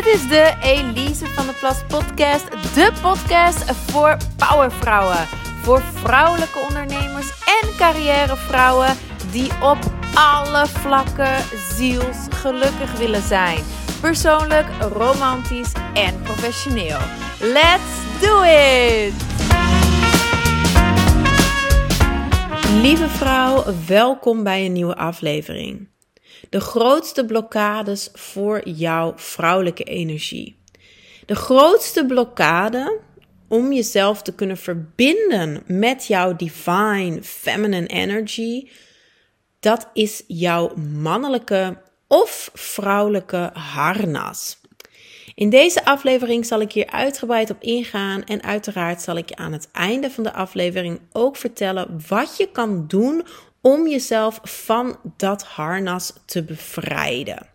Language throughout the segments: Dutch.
Dit is de Elise van de Plas podcast. De podcast voor powervrouwen. Voor vrouwelijke ondernemers en carrièrevrouwen die op alle vlakken zielsgelukkig willen zijn. Persoonlijk, romantisch en professioneel. Let's do it! Lieve vrouw, welkom bij een nieuwe aflevering. De grootste blokkades voor jouw vrouwelijke energie. De grootste blokkade om jezelf te kunnen verbinden met jouw divine feminine energy, dat is jouw mannelijke of vrouwelijke harnas. In deze aflevering zal ik hier uitgebreid op ingaan en uiteraard zal ik je aan het einde van de aflevering ook vertellen wat je kan doen om jezelf van dat harnas te bevrijden.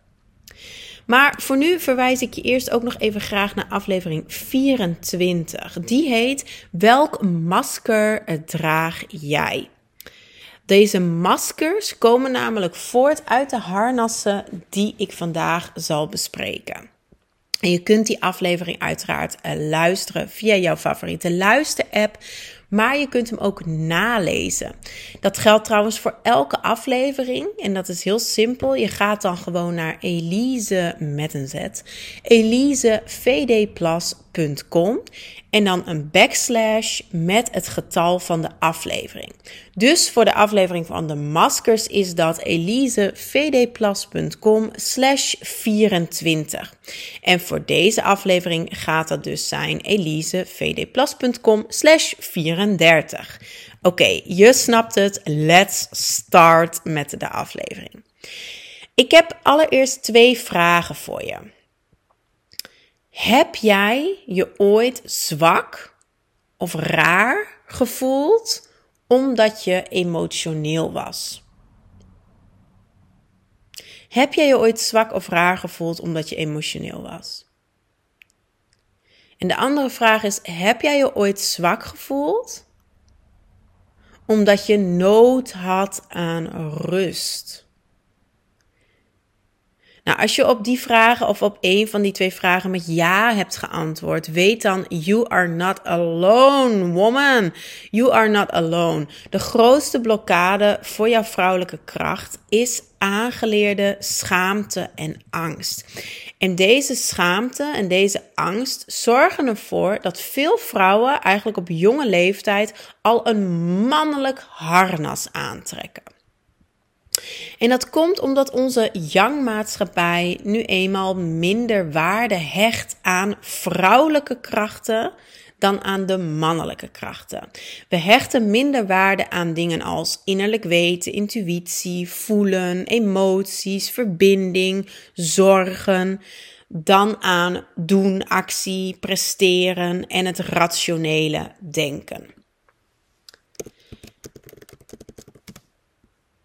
Maar voor nu verwijs ik je eerst ook nog even graag naar aflevering 24. Die heet Welk masker draag jij? Deze maskers komen namelijk voort uit de harnassen die ik vandaag zal bespreken. En je kunt die aflevering uiteraard eh, luisteren via jouw favoriete luisterapp maar je kunt hem ook nalezen. Dat geldt trouwens voor elke aflevering en dat is heel simpel. Je gaat dan gewoon naar Elise met een Z, en dan een backslash met het getal van de aflevering. Dus voor de aflevering van de maskers is dat elisevdplas.com slash 24. En voor deze aflevering gaat dat dus zijn elisevdplas.com slash 34. Oké, je snapt het. Let's start met de aflevering. Ik heb allereerst twee vragen voor je. Heb jij je ooit zwak of raar gevoeld omdat je emotioneel was? Heb jij je ooit zwak of raar gevoeld omdat je emotioneel was? En de andere vraag is: heb jij je ooit zwak gevoeld omdat je nood had aan rust? Nou, als je op die vragen of op een van die twee vragen met ja hebt geantwoord, weet dan, you are not alone, woman. You are not alone. De grootste blokkade voor jouw vrouwelijke kracht is aangeleerde schaamte en angst. En deze schaamte en deze angst zorgen ervoor dat veel vrouwen eigenlijk op jonge leeftijd al een mannelijk harnas aantrekken. En dat komt omdat onze yang-maatschappij nu eenmaal minder waarde hecht aan vrouwelijke krachten dan aan de mannelijke krachten. We hechten minder waarde aan dingen als innerlijk weten, intuïtie, voelen, emoties, verbinding, zorgen, dan aan doen, actie, presteren en het rationele denken.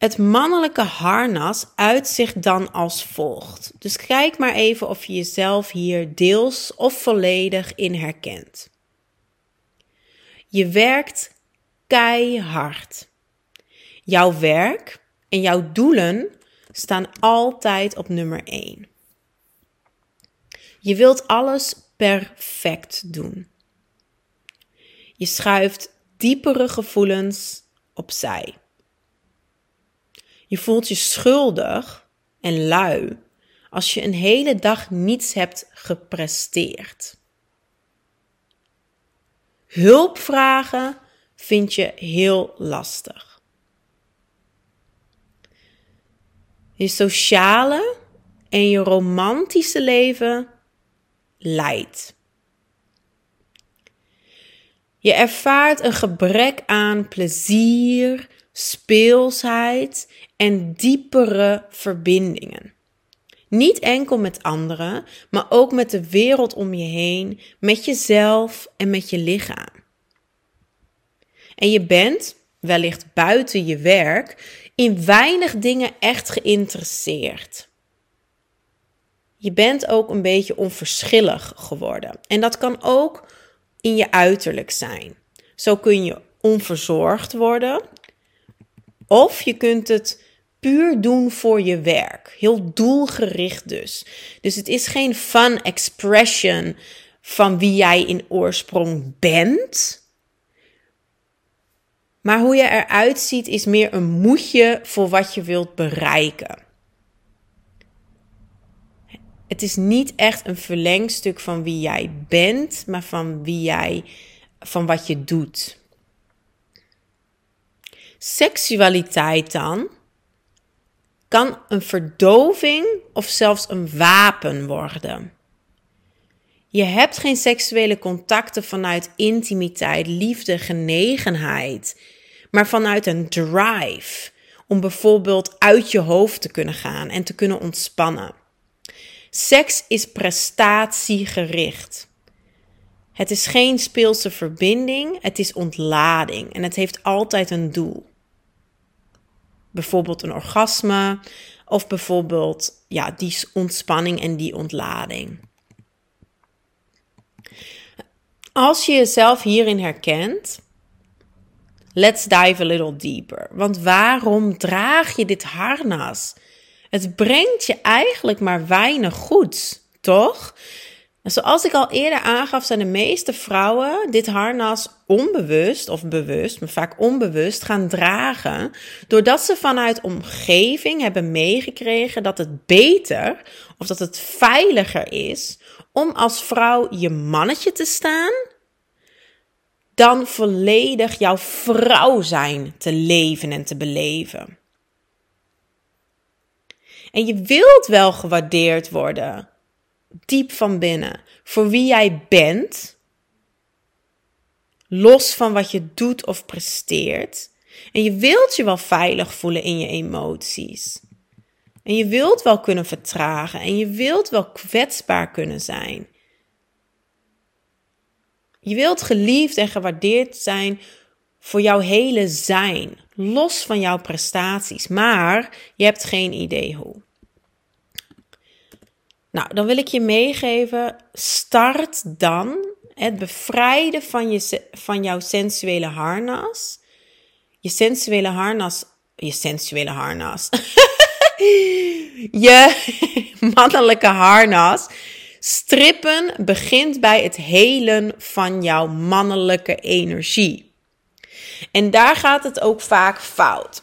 Het mannelijke harnas uit zich dan als volgt. Dus kijk maar even of je jezelf hier deels of volledig in herkent. Je werkt keihard. Jouw werk en jouw doelen staan altijd op nummer 1. Je wilt alles perfect doen. Je schuift diepere gevoelens opzij. Je voelt je schuldig en lui als je een hele dag niets hebt gepresteerd. Hulp vragen vind je heel lastig. Je sociale en je romantische leven leidt. Je ervaart een gebrek aan plezier, speelsheid en diepere verbindingen. Niet enkel met anderen, maar ook met de wereld om je heen, met jezelf en met je lichaam. En je bent, wellicht buiten je werk, in weinig dingen echt geïnteresseerd. Je bent ook een beetje onverschillig geworden. En dat kan ook in je uiterlijk zijn. Zo kun je onverzorgd worden. Of je kunt het puur doen voor je werk. Heel doelgericht dus. Dus het is geen fun expression van wie jij in oorsprong bent. Maar hoe je eruit ziet is meer een moedje voor wat je wilt bereiken. Het is niet echt een verlengstuk van wie jij bent, maar van wie jij, van wat je doet. Seksualiteit dan kan een verdoving of zelfs een wapen worden. Je hebt geen seksuele contacten vanuit intimiteit, liefde, genegenheid, maar vanuit een drive om bijvoorbeeld uit je hoofd te kunnen gaan en te kunnen ontspannen. Seks is prestatiegericht. Het is geen speelse verbinding, het is ontlading en het heeft altijd een doel. Bijvoorbeeld een orgasme of bijvoorbeeld ja, die ontspanning en die ontlading. Als je jezelf hierin herkent, let's dive a little deeper. Want waarom draag je dit harnas? Het brengt je eigenlijk maar weinig goeds, toch? Zoals ik al eerder aangaf, zijn de meeste vrouwen dit harnas onbewust of bewust, maar vaak onbewust gaan dragen. Doordat ze vanuit omgeving hebben meegekregen dat het beter of dat het veiliger is om als vrouw je mannetje te staan. Dan volledig jouw vrouw zijn te leven en te beleven. En je wilt wel gewaardeerd worden, diep van binnen, voor wie jij bent, los van wat je doet of presteert. En je wilt je wel veilig voelen in je emoties. En je wilt wel kunnen vertragen en je wilt wel kwetsbaar kunnen zijn. Je wilt geliefd en gewaardeerd zijn voor jouw hele zijn, los van jouw prestaties, maar je hebt geen idee hoe. Nou, dan wil ik je meegeven, start dan het bevrijden van, je, van jouw sensuele harnas. Je sensuele harnas, je sensuele harnas. je mannelijke harnas. Strippen begint bij het helen van jouw mannelijke energie. En daar gaat het ook vaak fout.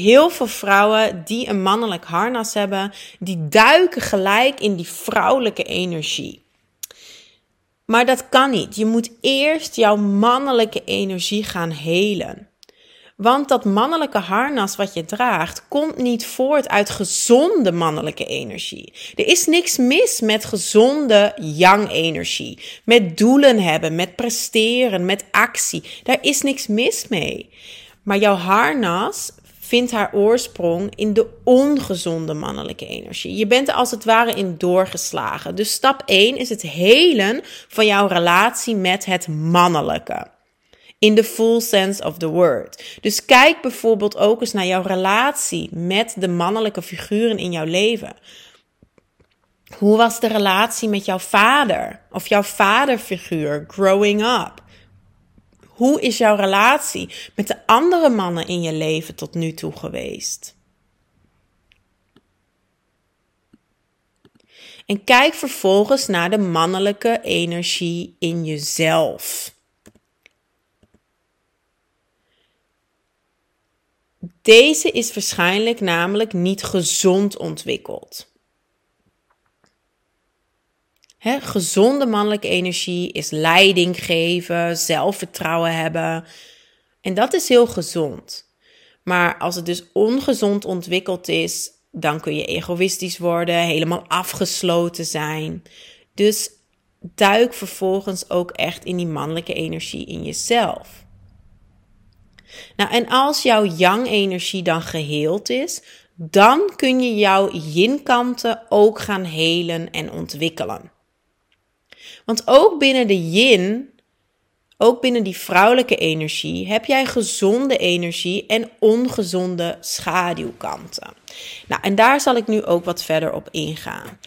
Heel veel vrouwen die een mannelijk harnas hebben, die duiken gelijk in die vrouwelijke energie. Maar dat kan niet. Je moet eerst jouw mannelijke energie gaan helen. Want dat mannelijke harnas wat je draagt, komt niet voort uit gezonde mannelijke energie. Er is niks mis met gezonde yang-energie. Met doelen hebben, met presteren, met actie. Daar is niks mis mee. Maar jouw harnas vindt haar oorsprong in de ongezonde mannelijke energie. Je bent er als het ware in doorgeslagen. Dus stap 1 is het helen van jouw relatie met het mannelijke in the full sense of the word. Dus kijk bijvoorbeeld ook eens naar jouw relatie met de mannelijke figuren in jouw leven. Hoe was de relatie met jouw vader of jouw vaderfiguur growing up? Hoe is jouw relatie met de andere mannen in je leven tot nu toe geweest? En kijk vervolgens naar de mannelijke energie in jezelf. Deze is waarschijnlijk namelijk niet gezond ontwikkeld. Gezonde mannelijke energie is leiding geven, zelfvertrouwen hebben. En dat is heel gezond. Maar als het dus ongezond ontwikkeld is, dan kun je egoïstisch worden, helemaal afgesloten zijn. Dus duik vervolgens ook echt in die mannelijke energie in jezelf. Nou, en als jouw yang-energie dan geheeld is, dan kun je jouw yin-kanten ook gaan helen en ontwikkelen. Want ook binnen de yin, ook binnen die vrouwelijke energie, heb jij gezonde energie en ongezonde schaduwkanten. Nou, en daar zal ik nu ook wat verder op ingaan.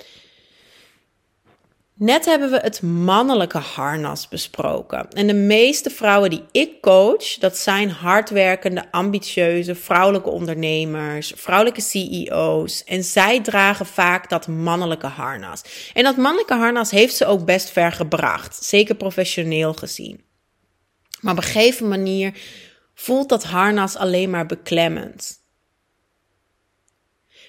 Net hebben we het mannelijke harnas besproken. En de meeste vrouwen die ik coach, dat zijn hardwerkende, ambitieuze vrouwelijke ondernemers, vrouwelijke CEO's. En zij dragen vaak dat mannelijke harnas. En dat mannelijke harnas heeft ze ook best ver gebracht, zeker professioneel gezien. Maar op een gegeven manier voelt dat harnas alleen maar beklemmend.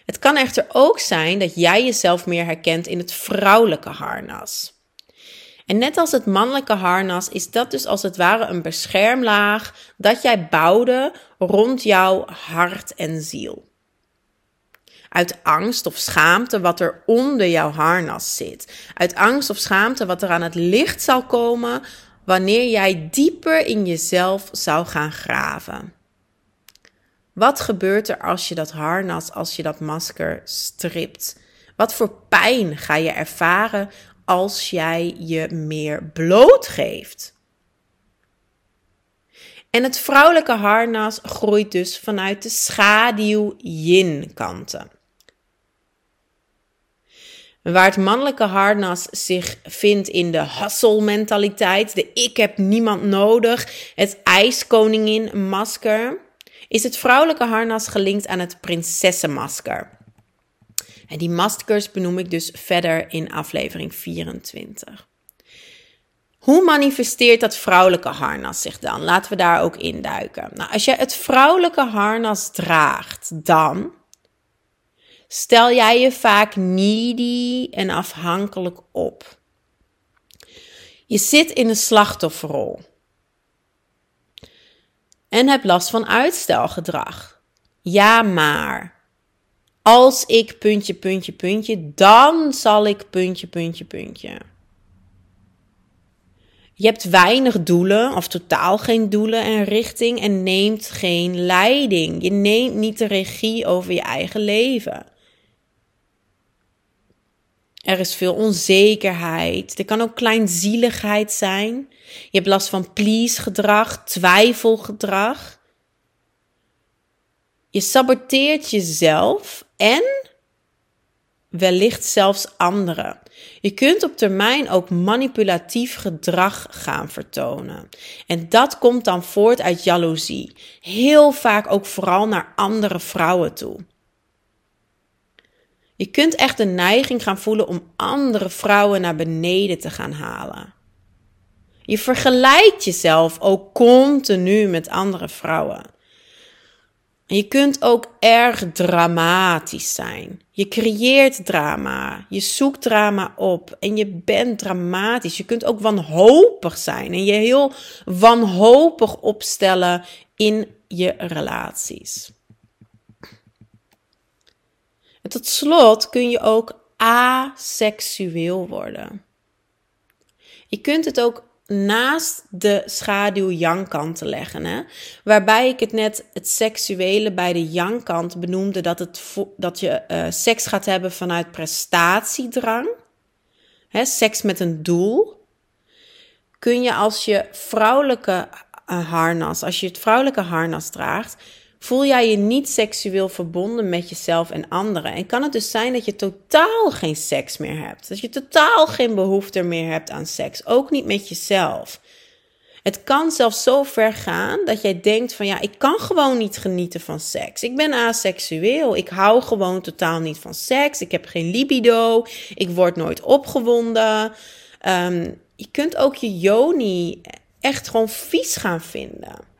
Het kan echter ook zijn dat jij jezelf meer herkent in het vrouwelijke harnas. En net als het mannelijke harnas is dat dus als het ware een beschermlaag dat jij bouwde rond jouw hart en ziel. Uit angst of schaamte wat er onder jouw harnas zit. Uit angst of schaamte wat er aan het licht zal komen wanneer jij dieper in jezelf zou gaan graven. Wat gebeurt er als je dat harnas, als je dat masker stript? Wat voor pijn ga je ervaren als jij je meer blootgeeft? En het vrouwelijke harnas groeit dus vanuit de schaduw-yin-kanten. Waar het mannelijke harnas zich vindt in de hustle-mentaliteit, de ik heb niemand nodig, het ijskoningin-masker, is het vrouwelijke harnas gelinkt aan het prinsessenmasker. En die maskers benoem ik dus verder in aflevering 24. Hoe manifesteert dat vrouwelijke harnas zich dan? Laten we daar ook induiken. Nou, als je het vrouwelijke harnas draagt, dan stel jij je vaak needy en afhankelijk op. Je zit in een slachtofferrol en heb last van uitstelgedrag. Ja, maar. Als ik puntje, puntje, puntje, dan zal ik puntje, puntje, puntje. Je hebt weinig doelen of totaal geen doelen en richting en neemt geen leiding. Je neemt niet de regie over je eigen leven. Er is veel onzekerheid. Er kan ook kleinzieligheid zijn. Je hebt last van please-gedrag, twijfelgedrag. Je saboteert jezelf en wellicht zelfs anderen. Je kunt op termijn ook manipulatief gedrag gaan vertonen. En dat komt dan voort uit jaloezie. Heel vaak ook vooral naar andere vrouwen toe. Je kunt echt de neiging gaan voelen om andere vrouwen naar beneden te gaan halen. Je vergelijkt jezelf ook continu met andere vrouwen. je kunt ook erg dramatisch zijn. Je creëert drama, je zoekt drama op en je bent dramatisch. Je kunt ook wanhopig zijn en je heel wanhopig opstellen in je relaties. Tot slot kun je ook aseksueel worden. Je kunt het ook naast de schaduw yang te leggen. Hè? Waarbij ik het net het seksuele bij de yang-kant benoemde dat, het dat je uh, seks gaat hebben vanuit prestatiedrang. Hè, seks met een doel. Kun je als je vrouwelijke uh, harnas, als je het vrouwelijke harnas draagt, Voel jij je niet seksueel verbonden met jezelf en anderen? En kan het dus zijn dat je totaal geen seks meer hebt? Dat je totaal geen behoefte meer hebt aan seks, ook niet met jezelf. Het kan zelfs zo ver gaan dat jij denkt van ja, ik kan gewoon niet genieten van seks. Ik ben aseksueel. Ik hou gewoon totaal niet van seks. Ik heb geen libido. Ik word nooit opgewonden. Ehm, je kunt ook je joni echt gewoon vies gaan vinden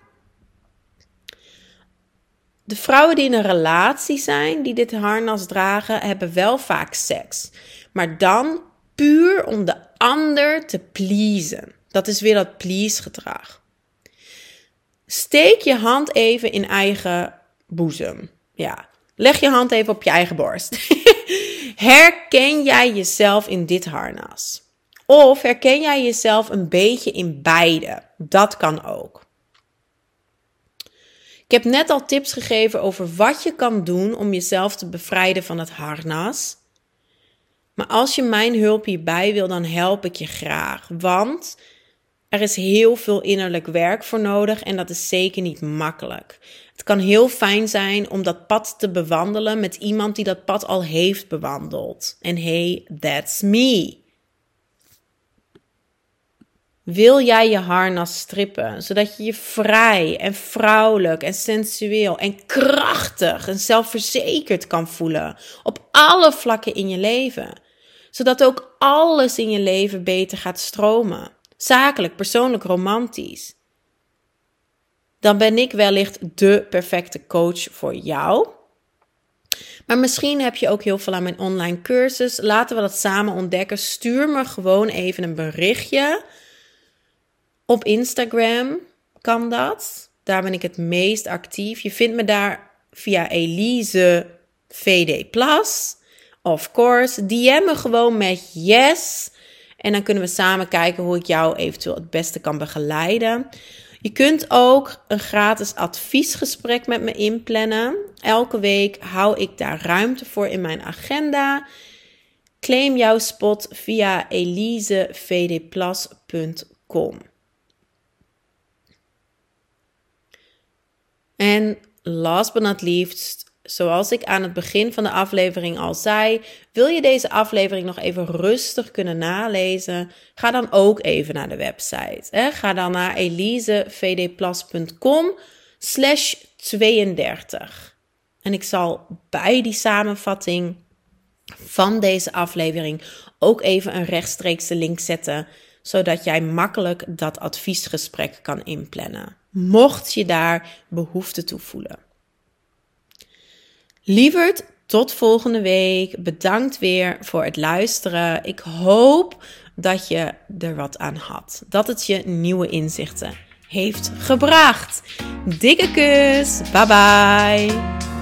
de vrouwen die in een relatie zijn, die dit harnas dragen, hebben wel vaak seks. Maar dan puur om de ander te pleasen. Dat is weer dat please gedrag. Steek je hand even in eigen boezem. Ja, leg je hand even op je eigen borst. herken jij jezelf in dit harnas? Of herken jij jezelf een beetje in beide? Dat kan ook. Ik heb net al tips gegeven over wat je kan doen om jezelf te bevrijden van het harnas. Maar als je mijn hulp hierbij wil, dan help ik je graag. Want er is heel veel innerlijk werk voor nodig en dat is zeker niet makkelijk. Het kan heel fijn zijn om dat pad te bewandelen met iemand die dat pad al heeft bewandeld. En hey, that's me. Wil jij je harnas strippen, zodat je je vrij en vrouwelijk en sensueel en krachtig en zelfverzekerd kan voelen op alle vlakken in je leven, zodat ook alles in je leven beter gaat stromen, zakelijk, persoonlijk, romantisch. Dan ben ik wellicht de perfecte coach voor jou. Maar misschien heb je ook heel veel aan mijn online cursus. Laten we dat samen ontdekken. Stuur me gewoon even een berichtje op Instagram kan dat. Daar ben ik het meest actief. Je vindt me daar via Elise VD Plus. Of course. DM me gewoon met yes. En dan kunnen we samen kijken hoe ik jou eventueel het beste kan begeleiden. Je kunt ook een gratis adviesgesprek met me inplannen. Elke week hou ik daar ruimte voor in mijn agenda. Claim jouw spot via elisevdplus.com. En last but not least, zoals ik aan het begin van de aflevering al zei, wil je deze aflevering nog even rustig kunnen nalezen? Ga dan ook even naar de website. Hè? Ga dan naar elisevdplas.com slash 32. En ik zal bij die samenvatting van deze aflevering ook even een rechtstreekse link zetten, zodat jij makkelijk dat adviesgesprek kan inplannen mocht je daar behoefte toe voelen. Lieverd, tot volgende week. Bedankt weer voor het luisteren. Ik hoop dat je er wat aan had. Dat het je nieuwe inzichten heeft gebracht. Dikke kus. Bye bye.